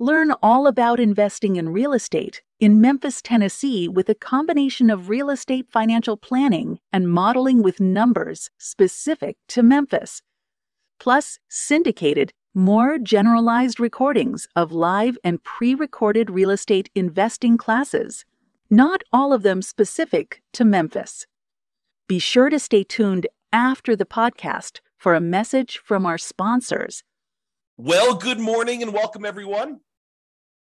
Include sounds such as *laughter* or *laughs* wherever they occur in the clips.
Learn all about investing in real estate in Memphis, Tennessee, with a combination of real estate financial planning and modeling with numbers specific to Memphis, plus syndicated, more generalized recordings of live and pre recorded real estate investing classes, not all of them specific to Memphis. Be sure to stay tuned after the podcast for a message from our sponsors. Well, good morning and welcome, everyone.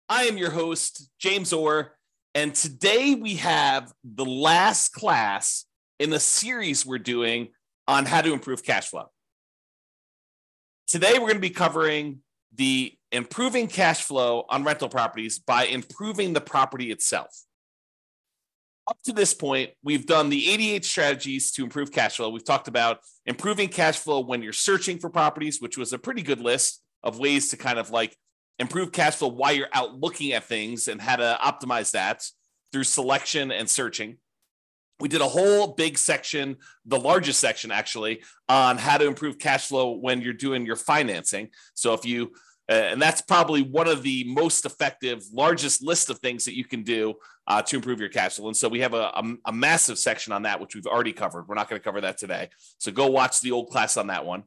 I am your host, James Orr, and today we have the last class in the series we're doing on how to improve cash flow. Today, we're going to be covering the improving cash flow on rental properties by improving the property itself. Up to this point, we've done the 88 strategies to improve cash flow. We've talked about improving cash flow when you're searching for properties, which was a pretty good list of ways to kind of like improve cash flow while you're out looking at things and how to optimize that through selection and searching. We did a whole big section, the largest section actually, on how to improve cash flow when you're doing your financing. So if you uh, and that's probably one of the most effective, largest list of things that you can do uh, to improve your cash flow. And so we have a, a, a massive section on that, which we've already covered. We're not going to cover that today. So go watch the old class on that one.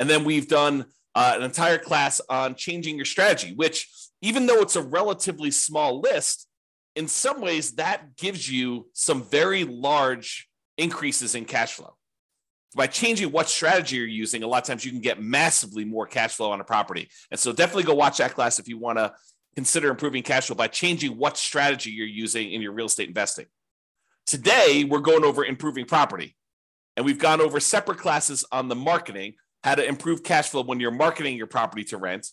And then we've done uh, an entire class on changing your strategy, which, even though it's a relatively small list, in some ways that gives you some very large increases in cash flow. By changing what strategy you're using, a lot of times you can get massively more cash flow on a property. And so definitely go watch that class if you want to consider improving cash flow by changing what strategy you're using in your real estate investing. Today, we're going over improving property. And we've gone over separate classes on the marketing, how to improve cash flow when you're marketing your property to rent.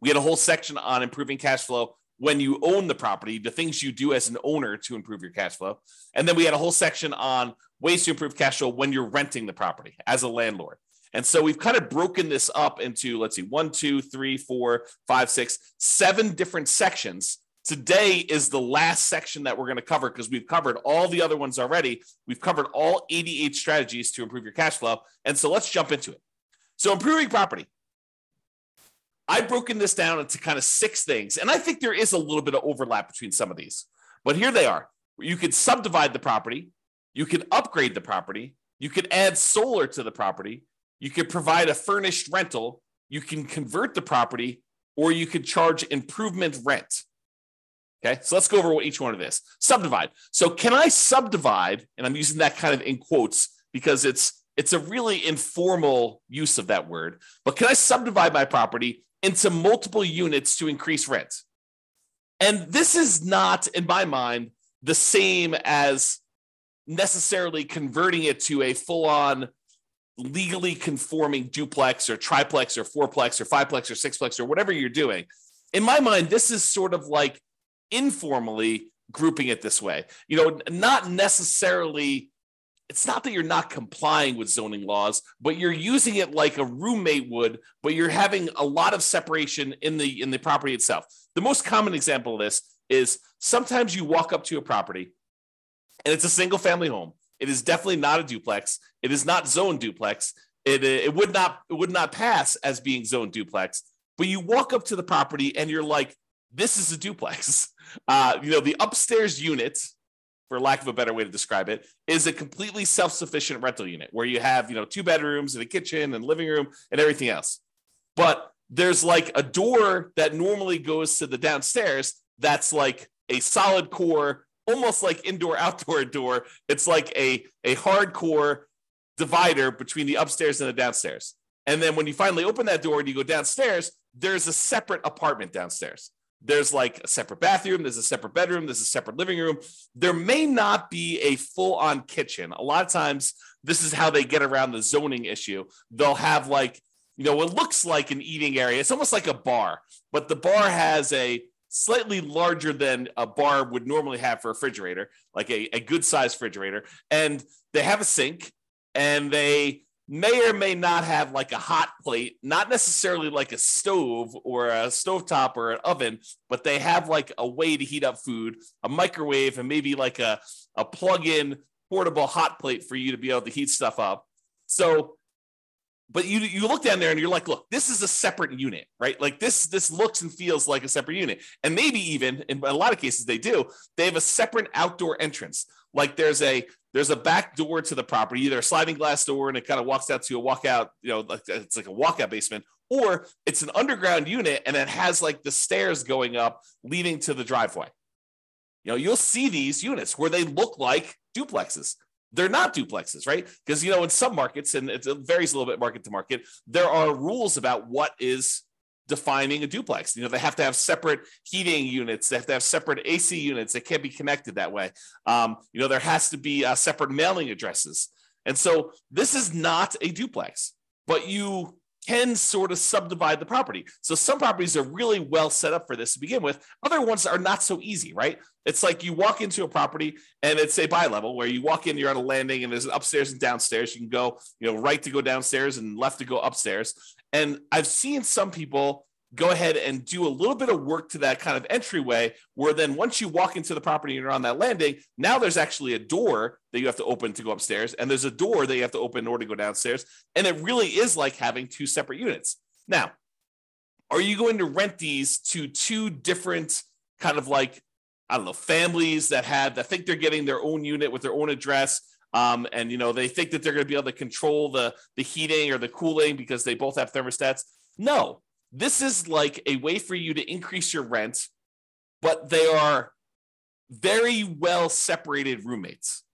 We had a whole section on improving cash flow when you own the property, the things you do as an owner to improve your cash flow. And then we had a whole section on ways to improve cash flow when you're renting the property as a landlord. And so we've kind of broken this up into, let's see, one, two, three, four, five, six, seven different sections. Today is the last section that we're going to cover because we've covered all the other ones already. We've covered all 88 strategies to improve your cash flow. And so let's jump into it. So, improving property. I've broken this down into kind of six things. And I think there is a little bit of overlap between some of these. But here they are. You could subdivide the property, you could upgrade the property, you could add solar to the property, you could provide a furnished rental, you can convert the property, or you could charge improvement rent. Okay, so let's go over what each one of this. Subdivide. So can I subdivide? And I'm using that kind of in quotes because it's it's a really informal use of that word. But can I subdivide my property into multiple units to increase rent? And this is not, in my mind, the same as necessarily converting it to a full-on legally conforming duplex or triplex or fourplex or fiveplex or sixplex or whatever you're doing. In my mind, this is sort of like informally grouping it this way. You know, not necessarily it's not that you're not complying with zoning laws, but you're using it like a roommate would, but you're having a lot of separation in the in the property itself. The most common example of this is sometimes you walk up to a property and it's a single family home. It is definitely not a duplex. It is not zone duplex. It, uh, it would not it would not pass as being zone duplex. But you walk up to the property and you're like, this is a duplex. *laughs* Uh, you know, the upstairs unit, for lack of a better way to describe it, is a completely self-sufficient rental unit where you have, you know, two bedrooms and a kitchen and living room and everything else. But there's like a door that normally goes to the downstairs that's like a solid core, almost like indoor *laughs* outdoor door. It's like a, a hardcore divider between the upstairs and the downstairs. And then when you finally open that door and you go downstairs, there's a separate apartment downstairs. There's like a separate bathroom, there's a separate bedroom, there's a separate living room. There may not be a full on kitchen. A lot of times, this is how they get around the zoning issue. They'll have like, you know, it looks like an eating area. It's almost like a bar, but the bar has a slightly larger than a bar would normally have for a refrigerator, like a, a good sized refrigerator. And they have a sink and they may or may not have like a hot plate, not necessarily like a stove or a stovetop or an oven, but they have like a way to heat up food, a microwave, and maybe like a, a plug in portable hot plate for you to be able to heat stuff up. So, but you you look down there and you're like, look, this is a separate unit, right? Like this this looks and feels like a separate unit, and maybe even in a lot of cases they do. They have a separate outdoor entrance. Like there's a there's a back door to the property, either a sliding glass door and it kind of walks out to a walkout, you know, like it's like a walkout basement, or it's an underground unit and it has like the stairs going up leading to the driveway. You know, you'll see these units where they look like duplexes. They're not duplexes, right? Because you know, in some markets, and it varies a little bit market to market, there are rules about what is defining a duplex. You know, they have to have separate heating units. They have to have separate AC units. They can't be connected that way. Um, you know, there has to be uh, separate mailing addresses. And so this is not a duplex, but you can sort of subdivide the property. So some properties are really well set up for this to begin with. Other ones are not so easy, right? It's like you walk into a property and it's a bi level where you walk in, you're on a landing and there's an upstairs and downstairs. You can go, you know, right to go downstairs and left to go upstairs. And I've seen some people go ahead and do a little bit of work to that kind of entryway where then once you walk into the property and you're on that landing now there's actually a door that you have to open to go upstairs and there's a door that you have to open in order to go downstairs and it really is like having two separate units. Now are you going to rent these to two different kind of like i don't know families that have that think they're getting their own unit with their own address um, and you know they think that they're going to be able to control the the heating or the cooling because they both have thermostats? No this is like a way for you to increase your rent, but they are very well separated roommates.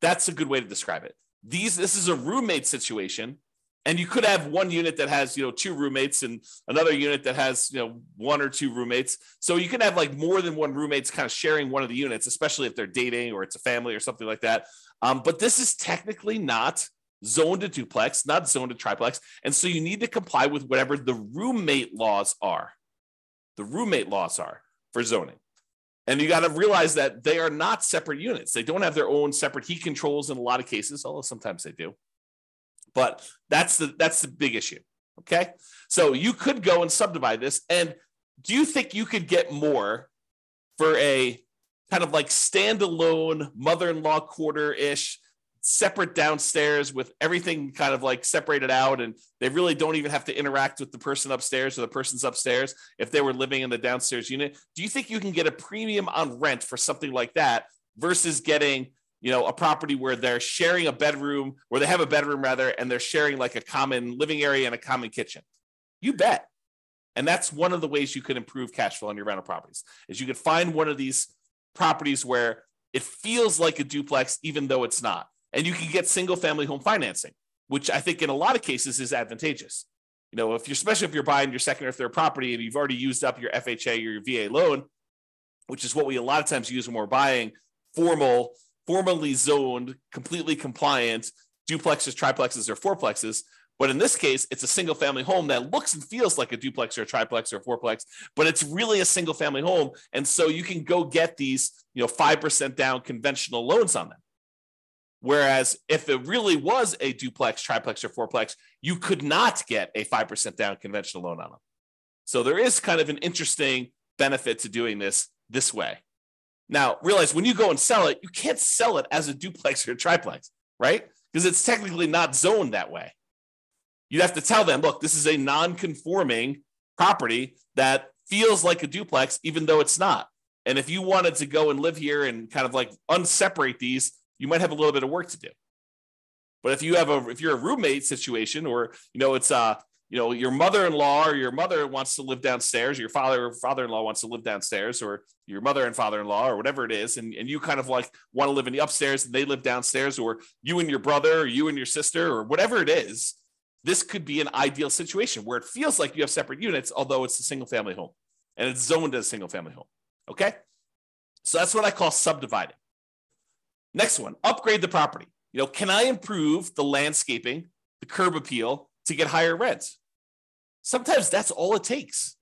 That's a good way to describe it. These this is a roommate situation and you could have one unit that has you know two roommates and another unit that has you know one or two roommates so you can have like more than one roommates kind of sharing one of the units especially if they're dating or it's a family or something like that um, but this is technically not zoned to duplex, not zoned to triplex. And so you need to comply with whatever the roommate laws are. The roommate laws are for zoning. And you got to realize that they are not separate units. They don't have their own separate heat controls in a lot of cases, although sometimes they do. But that's the that's the big issue. Okay. So you could go and subdivide this. And do you think you could get more for a kind of like standalone mother-in-law quarter-ish separate downstairs with everything kind of like separated out and they really don't even have to interact with the person upstairs or the person's upstairs if they were living in the downstairs unit. Do you think you can get a premium on rent for something like that versus getting you know a property where they're sharing a bedroom where they have a bedroom rather and they're sharing like a common living area and a common kitchen? You bet. And that's one of the ways you can improve cash flow on your rental properties is you could find one of these properties where it feels like a duplex even though it's not and you can get single family home financing, which I think in a lot of cases is advantageous. You know, if you're especially if you're buying your second or third property and you've already used up your FHA or your VA loan, which is what we a lot of times use when we're buying formal, formally zoned, completely compliant duplexes, triplexes, or fourplexes. But in this case, it's a single family home that looks and feels like a duplex or a triplex or a fourplex, but it's really a single family home. And so you can go get these, you know, 5% down conventional loans on them. Whereas if it really was a duplex, triplex, or fourplex, you could not get a 5% down conventional loan on them. So there is kind of an interesting benefit to doing this this way. Now, realize when you go and sell it, you can't sell it as a duplex or a triplex, right? Because it's technically not zoned that way. You'd have to tell them, look, this is a non conforming property that feels like a duplex, even though it's not. And if you wanted to go and live here and kind of like unseparate these, you might have a little bit of work to do. But if you have a if you're a roommate situation, or you know it's uh you know your mother-in-law or your mother wants to live downstairs, your father father-in-law wants to live downstairs, or your mother and father-in-law or whatever it is, and, and you kind of like want to live in the upstairs and they live downstairs, or you and your brother, or you and your sister, or whatever it is, this could be an ideal situation where it feels like you have separate units, although it's a single family home and it's zoned as a single family home. Okay. So that's what I call subdividing. Next one, upgrade the property. You know, can I improve the landscaping, the curb appeal to get higher rents? Sometimes that's all it takes.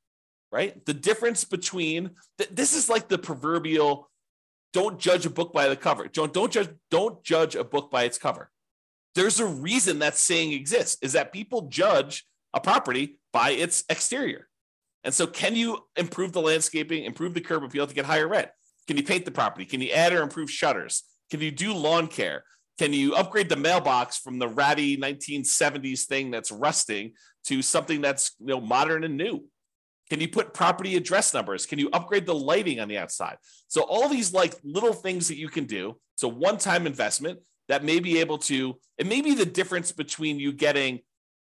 right? The difference between th- this is like the proverbial don't judge a book by the cover. Don't don't judge don't judge a book by its cover. There's a reason that saying exists is that people judge a property by its exterior. And so can you improve the landscaping, improve the curb appeal to get higher rent? Can you paint the property? Can you add or improve shutters? Can you do lawn care? Can you upgrade the mailbox from the ratty 1970s thing that's rusting to something that's you know modern and new? Can you put property address numbers? Can you upgrade the lighting on the outside? So all these like little things that you can do. It's a one-time investment that may be able to, it may be the difference between you getting,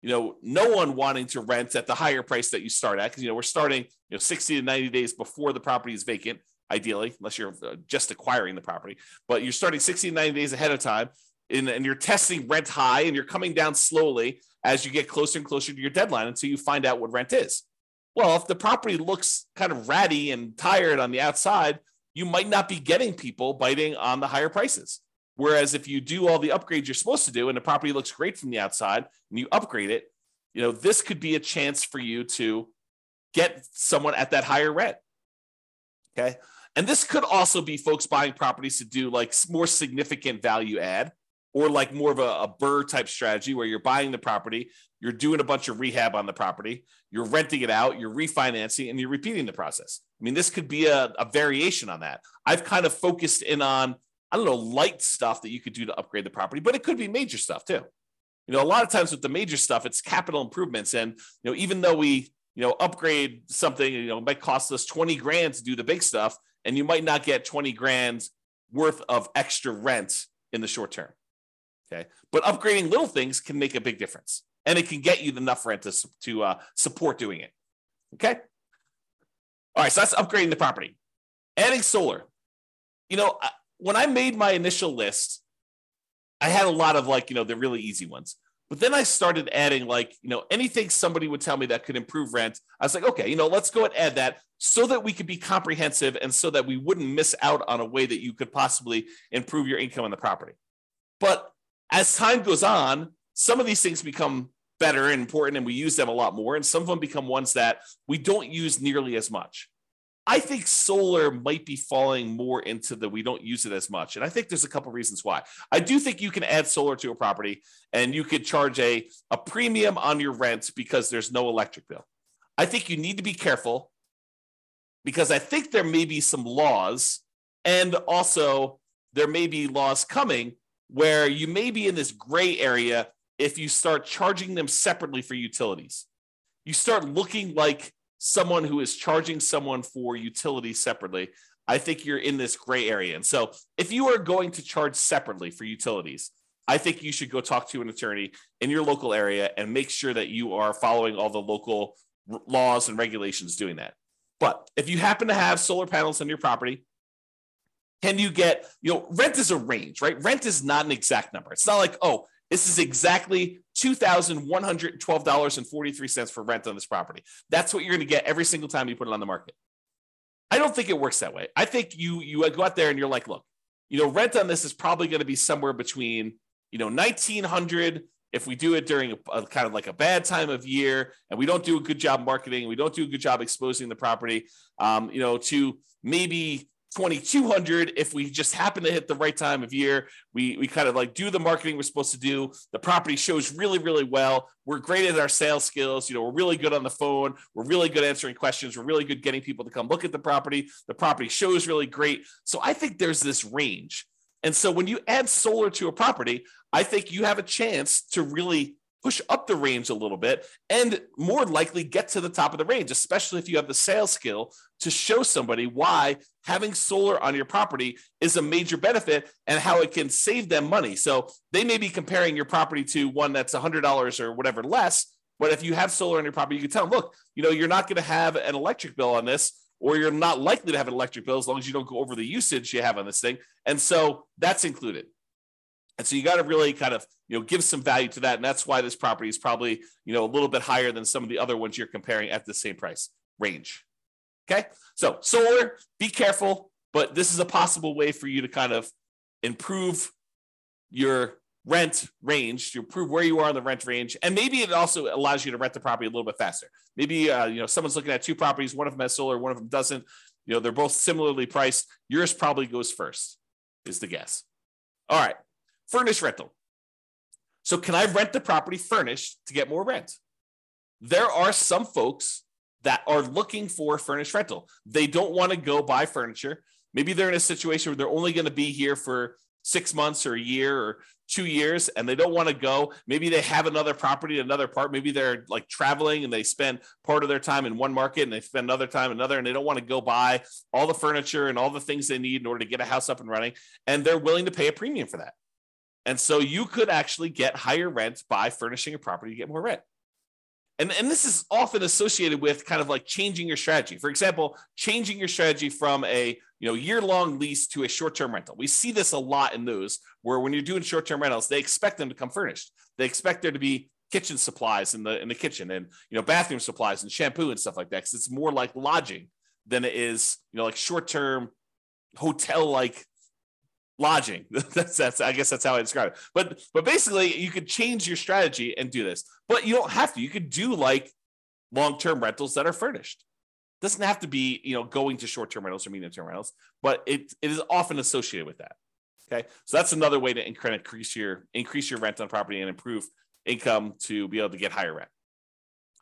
you know, no one wanting to rent at the higher price that you start at. Cause you know, we're starting, you know, 60 to 90 days before the property is vacant, ideally, unless you're uh, just acquiring the property, but you're starting 60 to 90 days ahead of time and, and you're testing rent high and you're coming down slowly as you get closer and closer to your deadline until you find out what rent is. Well, if the property looks kind of ratty and tired on the outside, you might not be getting people biting on the higher prices. Whereas if you do all the upgrades you're supposed to do and the property looks great from the outside and you upgrade it, you know, this could be a chance for you to get someone at that higher rent. Okay. And this could also be folks buying properties to do like more significant value add or like more of a, a BRRRR type strategy where you're buying the property, you're doing a bunch of rehab on the property, you're renting it out, you're refinancing, and you're repeating the process. I mean, this could be a, a variation on that. I've kind of focused in on, I don't know, light stuff that you could do to upgrade the property, but it could be major stuff too. You know, a lot of times with the major stuff, it's capital improvements. And, you know, even though we, you know, upgrade something, you know, it might cost us 20 grand to do the big stuff, and you might not get 20 grand worth of extra rent in the short term. Okay. But upgrading little things can make a big difference and it can get you enough rent to, to uh, support doing it. Okay. All right. So that's upgrading the property. Adding solar. You know, when I made my initial list, I had a lot of like, you know, the really easy ones. But then I started adding like, you know, anything somebody would tell me that could improve rent. I was like, okay, you know, let's go and add that so that we could be comprehensive and so that we wouldn't miss out on a way that you could possibly improve your income on the property. But as time goes on, some of these things become better and important and we use them a lot more. And some of them become ones that we don't use nearly as much. I think solar might be falling more into the we don't use it as much. And I think there's a couple reasons why. I do think you can add solar to a property and you could charge a, a premium on your rent because there's no electric bill. I think you need to be careful because I think there may be some laws and also there may be laws coming where you may be in this gray area if you start charging them separately for utilities. You start looking like someone who is charging someone for utilities separately. I think you're in this gray area. And so if you are going to charge separately for utilities, I think you should go talk to an attorney in your local area and make sure that you are following all the local r- laws and regulations doing that. But if you happen to have solar panels on your property, can you get, you know, rent is a range, right? Rent is not an exact number. It's not like, oh, this is exactly $2,112.43 for rent on this property. That's what you're going to get every single time you put it on the market. I don't think it works that way. I think you you go out there and you're like, look, you know, rent on this is probably going to be somewhere between, you know, 1900 if we do it during a, a, kind of like a bad time of year and we don't do a good job marketing, we don't do a good job exposing the property, um, you know, to maybe 2200 if we just happen to hit the right time of year. We we kind of like do the marketing we're supposed to do. The property shows really really well. We're great at our sales skills. You know we're really good on the phone. We're really good answering questions. We're really good getting people to come look at the property. The property shows really great. So i think there's this range. And so when you add solar to a property i think you have a chance to really push up the range a little bit and more likely get to the top of the range, especially if you have the sales skill to show somebody why having solar on your property is a major benefit and how it can save them money. So they may be comparing your property to one that's $100 or whatever less. But if you have solar on your property, you can tell them, look, you know, you're not going to have an electric bill on this, or you're not likely to have an electric bill as long as you don't go over the usage you have on this thing. And so that's included. And so you got to really kind of, you know, give some value to that. And that's why this property is probably, you know, a little bit higher than some of the other ones you're comparing at the same price range. Okay. So solar, be careful, but this is a possible way for you to kind of improve your rent range to prove where you are in the rent range and maybe it also allows you to rent the property a little bit faster maybe uh, you know someone's looking at two properties one of them has solar one of them doesn't you know they're both similarly priced yours probably goes first is the guess all right furnished rental so can i rent the property furnished to get more rent there are some folks that are looking for furnished rental they don't want to go buy furniture maybe they're in a situation where they're only going to be here for six months or a year or two years and they don't want to go. Maybe they have another property another part. Maybe they're like traveling and they spend part of their time in one market and they spend another time another and they don't want to go buy all the furniture and all the things they need in order to get a house up and running. And they're willing to pay a premium for that. And so you could actually get higher rent by furnishing a property to get more rent. And, and this is often associated with kind of like changing your strategy. For example, changing your strategy from a you know year-long lease to a short-term rental. We see this a lot in those where when you're doing short-term rentals, they expect them to come furnished. They expect there to be kitchen supplies in the in the kitchen and you know bathroom supplies and shampoo and stuff like that. Because it's more like lodging than it is you know like short-term hotel like lodging. *laughs* that's that's I guess that's how I describe it. But but basically you could change your strategy and do this. But you don't have to. You could do like long-term rentals that are furnished. Doesn't have to be, you know, going to short-term rentals or medium-term rentals, but it, it is often associated with that. Okay. So that's another way to increase your increase your rent on property and improve income to be able to get higher rent.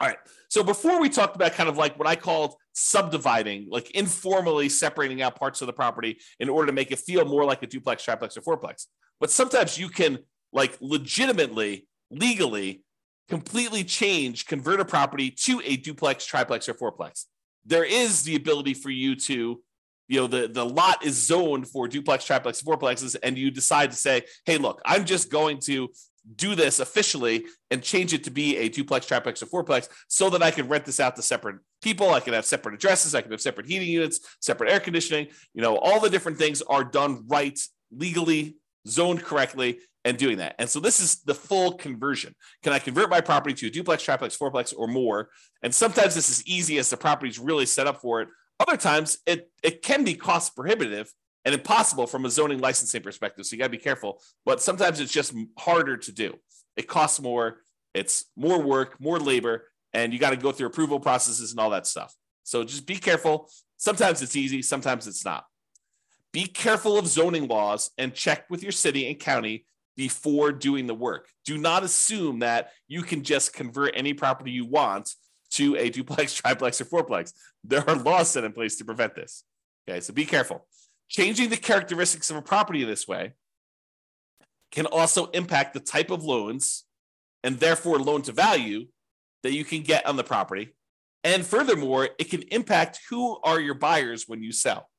All right. So before we talked about kind of like what I called subdividing, like informally separating out parts of the property in order to make it feel more like a duplex, triplex, or fourplex. But sometimes you can like legitimately, legally, completely change, convert a property to a duplex, triplex, or fourplex. There is the ability for you to, you know, the, the lot is zoned for duplex, triplex, fourplexes, and you decide to say, hey, look, I'm just going to do this officially and change it to be a duplex, triplex, or fourplex so that I can rent this out to separate people. I can have separate addresses. I can have separate heating units, separate air conditioning. You know, all the different things are done right, legally, zoned correctly, and doing that. And so this is the full conversion. Can I convert my property to a duplex, triplex, fourplex, or more? And sometimes this is easy as the property is really set up for it. Other times it, it can be cost prohibitive and impossible from a zoning licensing perspective. So you got to be careful. But sometimes it's just harder to do. It costs more. It's more work, more labor, and you got to go through approval processes and all that stuff. So just be careful. Sometimes it's easy, sometimes it's not. Be careful of zoning laws and check with your city and county before doing the work. Do not assume that you can just convert any property you want to a duplex, *laughs* triplex, or fourplex. There are laws set in place to prevent this. Okay, so be careful. Changing the characteristics of a property this way can also impact the type of loans and therefore loan to value that you can get on the property. And furthermore, it can impact who are your buyers when you sell.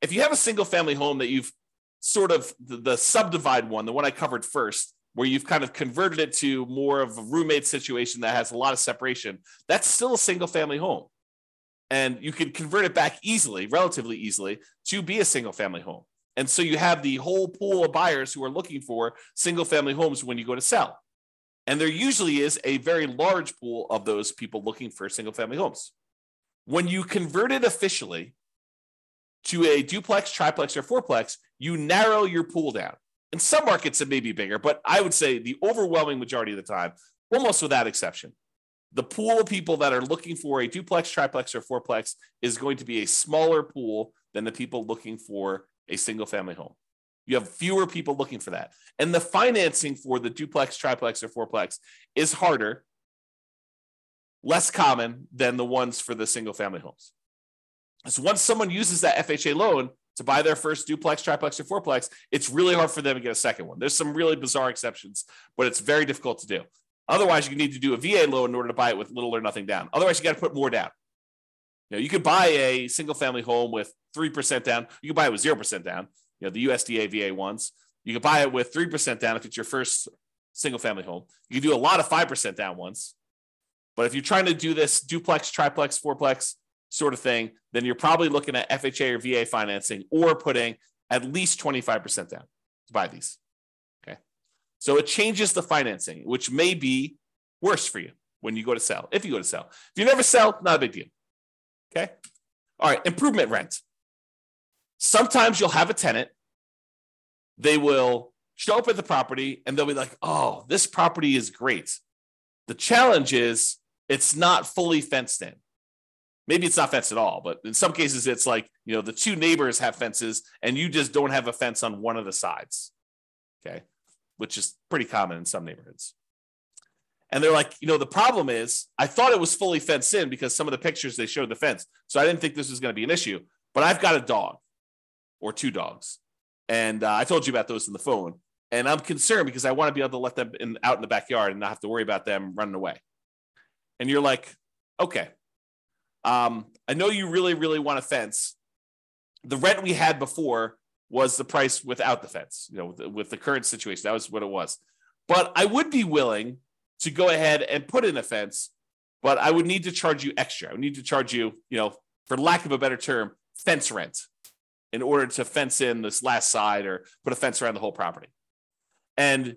If you have a single family home that you've sort of the, the subdivide one, the one I covered first, where you've kind of converted it to more of a roommate situation that has a lot of separation, that's still a single family home and you can convert it back easily, relatively easily, to be a single family home. And so you have the whole pool of buyers who are looking for single family homes when you go to sell. And there usually is a very large pool of those people looking for single family homes. When you convert it officially to a duplex, triplex, or fourplex, you narrow your pool down. In some markets, it may be bigger, but I would say the overwhelming majority of the time, almost without exception, the pool of people that are looking for a duplex, triplex, or fourplex is going to be a smaller pool than the people looking for a single family home. You have fewer people looking for that. And the financing for the duplex, triplex, or fourplex is harder, less common than the ones for the single family homes. So once someone uses that FHA loan to buy their first duplex, triplex, or fourplex, it's really hard for them to get a second one. There's some really bizarre exceptions, but it's very difficult to do. Otherwise, you need to do a VA loan in order to buy it with little or nothing down. Otherwise, you got to put more down. You know, you could buy a single family home with 3% down. You could buy it with 0% down, you know, the USDA VA ones. You could buy it with 3% down if it's your first single family home. You do a lot of 5% down ones. But if you're trying to do this duplex, triplex, fourplex sort of thing, then you're probably looking at FHA or VA financing or putting at least 25% down to buy these. So it changes the financing, which may be worse for you when you go to sell, if you go to sell. If you never sell, not a big deal. Okay. All right. Improvement rent. Sometimes you'll have a tenant, they will show up at the property and they'll be like, oh, this property is great. The challenge is it's not fully fenced in. Maybe it's not fenced at all, but in some cases, it's like, you know, the two neighbors have fences and you just don't have a fence on one of the sides. Okay. Which is pretty common in some neighborhoods. And they're like, you know, the problem is I thought it was fully fenced in because some of the pictures they showed the fence. So I didn't think this was going to be an issue. But I've got a dog or two dogs. And uh, I told you about those in the phone. And I'm concerned because I want to be able to let them in, out in the backyard and not have to worry about them running away. And you're like, okay, um, I know you really, really want a fence. The rent we had before was the price without the fence, you know, with the, with the current situation. That was what it was. But I would be willing to go ahead and put in a fence, but I would need to charge you extra. I would need to charge you, you know, for lack of a better term, fence rent in order to fence in this last side or put a fence around the whole property. And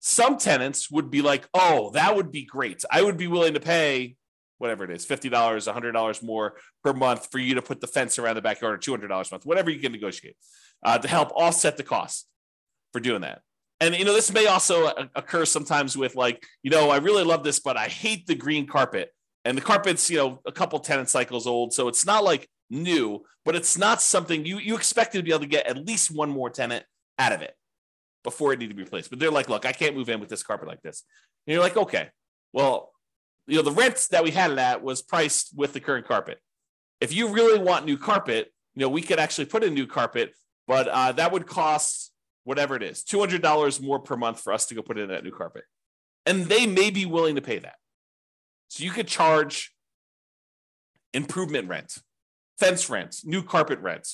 some tenants would be like, oh, that would be great. I would be willing to pay whatever it is, $50, $100 more per month for you to put the fence around the backyard or $200 a month, whatever you can negotiate uh, to help offset the cost for doing that. And, you know, this may also occur sometimes with like, you know, I really love this, but I hate the green carpet. And the carpet's, you know, a couple tenant cycles old. So it's not like new, but it's not something you, you expect to be able to get at least one more tenant out of it before it need to be replaced. But they're like, look, I can't move in with this carpet like this. And you're like, okay, well, you know, the rent that we had it at was priced with the current carpet. If you really want new carpet, you know, we could actually put in new carpet, but uh, that would cost whatever it is, $200 more per month for us to go put in that new carpet. And they may be willing to pay that. So you could charge improvement rent, fence rent, new carpet rent,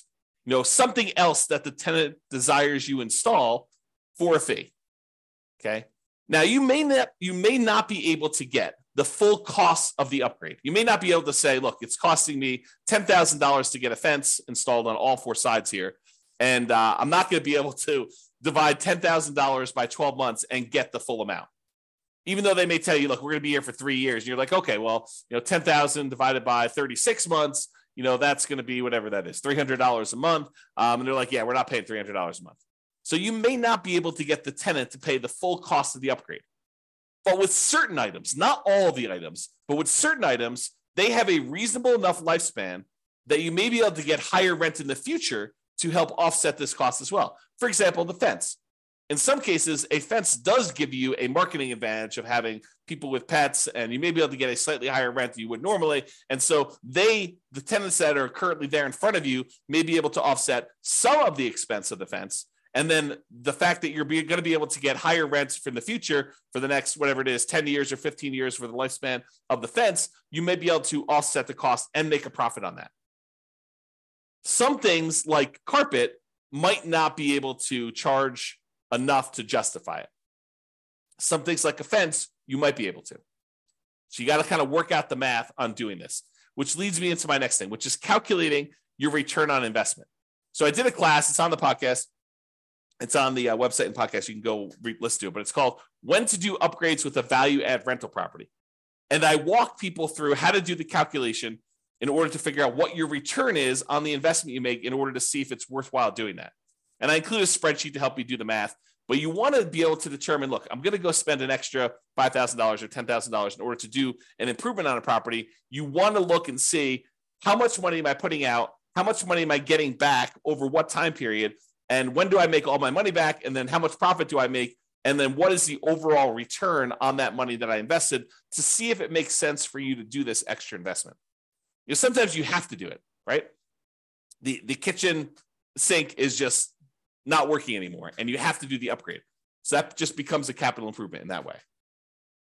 you know, something else that the tenant desires you install for a fee. Okay. Now you may not you may not be able to get the full cost of the upgrade. You may not be able to say, look, it's costing me $10,000 to get a fence installed on all four sides here. And uh, I'm not going to be able to divide $10,000 by 12 months and get the full amount. Even though they may tell you, look, we're going to be here for three years. And you're like, okay, well, you know, 10,000 divided by 36 months, you know, that's going to be whatever that is, $300 a month. Um, and they're like, yeah, we're not paying $300 a month. So you may not be able to get the tenant to pay the full cost of the upgrade. But with certain items, not all the items, but with certain items, they have a reasonable enough lifespan that you may be able to get higher rent in the future to help offset this cost as well. For example, the fence. In some cases, a fence does give you a marketing advantage of having people with pets, and you may be able to get a slightly higher rent than you would normally. And so, they, the tenants that are currently there in front of you, may be able to offset some of the expense of the fence and then the fact that you're going to be able to get higher rents for the future for the next whatever it is 10 years or 15 years for the lifespan of the fence you may be able to offset the cost and make a profit on that. Some things like carpet might not be able to charge enough to justify it. Some things like a fence you might be able to. So you got to kind of work out the math on doing this which leads me into my next thing which is calculating your return on investment. So i did a class it's on the podcast it's on the uh, website and podcast. You can go re- listen to it, but it's called When to Do Upgrades with a Value Add Rental Property. And I walk people through how to do the calculation in order to figure out what your return is on the investment you make in order to see if it's worthwhile doing that. And I include a spreadsheet to help you do the math. But you want to be able to determine look, I'm going to go spend an extra $5,000 or $10,000 in order to do an improvement on a property. You want to look and see how much money am I putting out? How much money am I getting back over what time period? And when do I make all my money back? And then how much profit do I make? And then what is the overall return on that money that I invested to see if it makes sense for you to do this extra investment? You know, sometimes you have to do it, right? The, the kitchen sink is just not working anymore and you have to do the upgrade. So that just becomes a capital improvement in that way.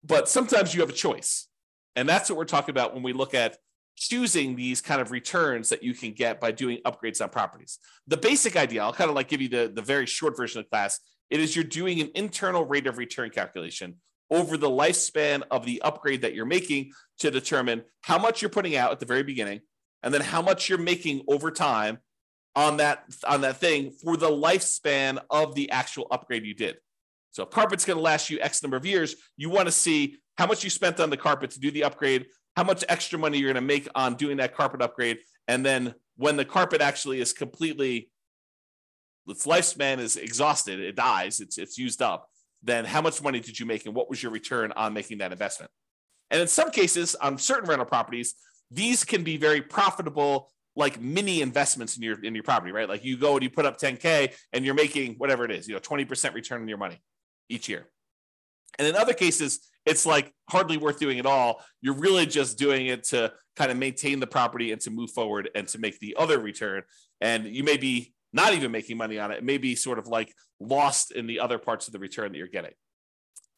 But sometimes you have a choice. And that's what we're talking about when we look at choosing these kind of returns that you can get by doing upgrades on properties. The basic idea, I'll kind of like give you the, the very short version of class. It is you're doing an internal rate of return calculation over the lifespan of the upgrade that you're making to determine how much you're putting out at the very beginning and then how much you're making over time on that on that thing for the lifespan of the actual upgrade you did. So if carpet's going to last you X number of years, you want to see how much you spent on the carpet to do the upgrade how much extra money you're going to make on doing that carpet upgrade. And then when the carpet actually is completely its lifespan is exhausted, it dies, it's it's used up, then how much money did you make and what was your return on making that investment? And in some cases, on certain rental properties, these can be very profitable, like mini investments in your in your property, right? Like you go and you put up 10K and you're making whatever it is, you know, 20% return on your money each year. And in other cases, it's like hardly worth doing at all. You're really just doing it to kind of maintain the property and to move forward and to make the other return. And you may be not even making money on it. It may be sort of like lost in the other parts of the return that you're getting.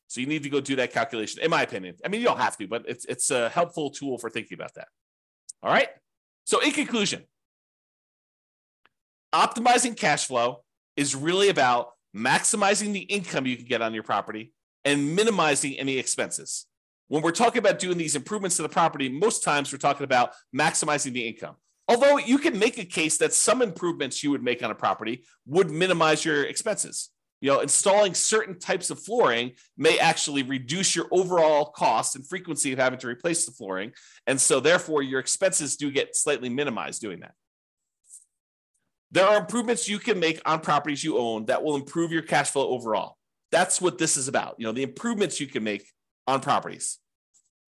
So you need to go do that calculation, in my opinion. I mean, you don't have to, but it's it's a helpful tool for thinking about that. All right. So in conclusion, optimizing cash flow is really about maximizing the income you can get on your property and minimizing any expenses. When we're talking about doing these improvements to the property, most times we're talking about maximizing the income. Although you can make a case that some improvements you would make on a property would minimize your expenses. You know, installing certain types of flooring may actually reduce your overall cost and frequency of having to replace the flooring. And so, therefore, your expenses do get slightly minimized doing that. There are improvements you can make on properties you own that will improve your cash flow overall. That's what this is about. You know, the improvements you can make on properties.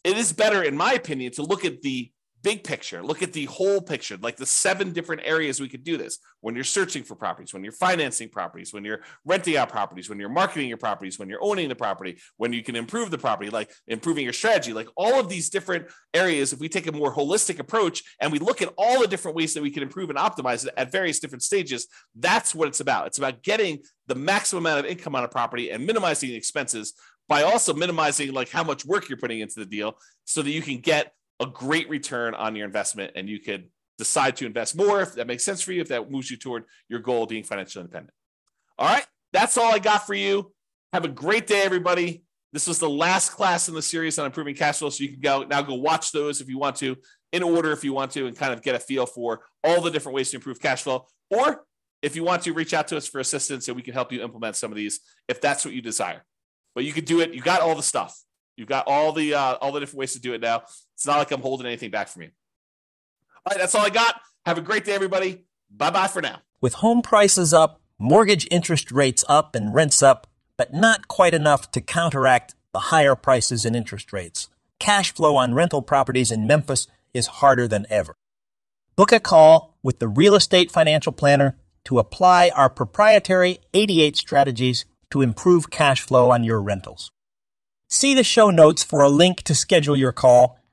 It is better, in my opinion, to look at the big picture, look at the whole picture, like the seven different areas we could do this when you're searching for properties, when you're financing properties, when you're renting out properties, when you're marketing your properties, when you're owning the property, when you can improve the property, like improving your strategy, like all of these different areas. If we take a more holistic approach and we look at all the different ways that we can improve and optimize it at various different stages, that's what it's about. It's about getting the maximum amount of income on a property and minimizing expenses by also minimizing like how much work you're putting into the deal so that you can get a great return on your investment and you could decide to invest more if that makes sense for you, if that moves you toward your goal of being financially independent. All right, that's all I got for you. Have a great day, everybody. This was the last class in the series on improving cash flow. So you can go now go watch those if you want to, in order if you want to, and kind of get a feel for all the different ways to improve cash flow. Or if you want to, reach out to us for assistance and we can help you implement some of these if that's what you desire. But you could do it. You got all the stuff. You've got all the uh, all the different ways to do it now. It's not like I'm holding anything back from you. All right, that's all I got. Have a great day, everybody. Bye bye for now. With home prices up, mortgage interest rates up, and rents up, but not quite enough to counteract the higher prices and interest rates, cash flow on rental properties in Memphis is harder than ever. Book a call with the Real Estate Financial Planner to apply our proprietary 88 strategies to improve cash flow on your rentals. See the show notes for a link to schedule your call